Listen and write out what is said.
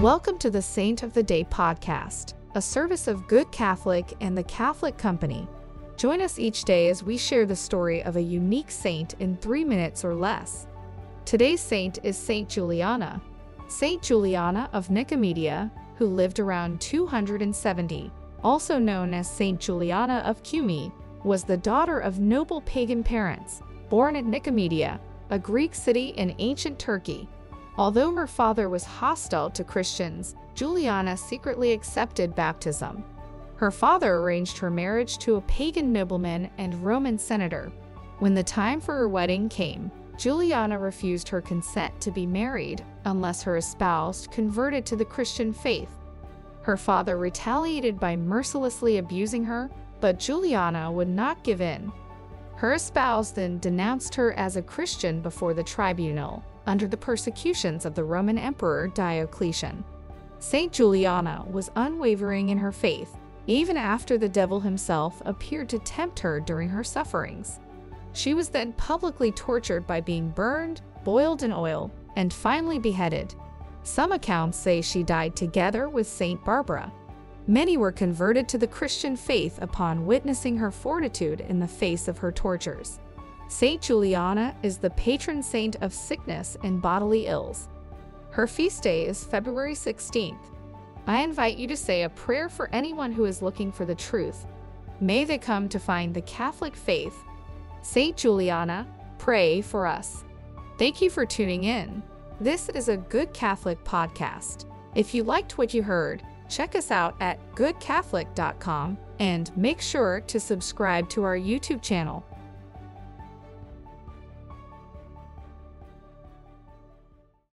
Welcome to the Saint of the Day podcast, a service of Good Catholic and the Catholic Company. Join us each day as we share the story of a unique saint in three minutes or less. Today's saint is Saint Juliana. Saint Juliana of Nicomedia, who lived around 270, also known as Saint Juliana of Cumae, was the daughter of noble pagan parents, born at Nicomedia, a Greek city in ancient Turkey. Although her father was hostile to Christians, Juliana secretly accepted baptism. Her father arranged her marriage to a pagan nobleman and Roman senator. When the time for her wedding came, Juliana refused her consent to be married unless her espoused converted to the Christian faith. Her father retaliated by mercilessly abusing her, but Juliana would not give in. Her espoused then denounced her as a Christian before the tribunal under the persecutions of the Roman Emperor Diocletian. Saint Juliana was unwavering in her faith, even after the devil himself appeared to tempt her during her sufferings. She was then publicly tortured by being burned, boiled in oil, and finally beheaded. Some accounts say she died together with Saint Barbara. Many were converted to the Christian faith upon witnessing her fortitude in the face of her tortures. Saint Juliana is the patron saint of sickness and bodily ills. Her feast day is February 16th. I invite you to say a prayer for anyone who is looking for the truth. May they come to find the Catholic faith. Saint Juliana, pray for us. Thank you for tuning in. This is a Good Catholic podcast. If you liked what you heard, check us out at goodcatholic.com and make sure to subscribe to our YouTube channel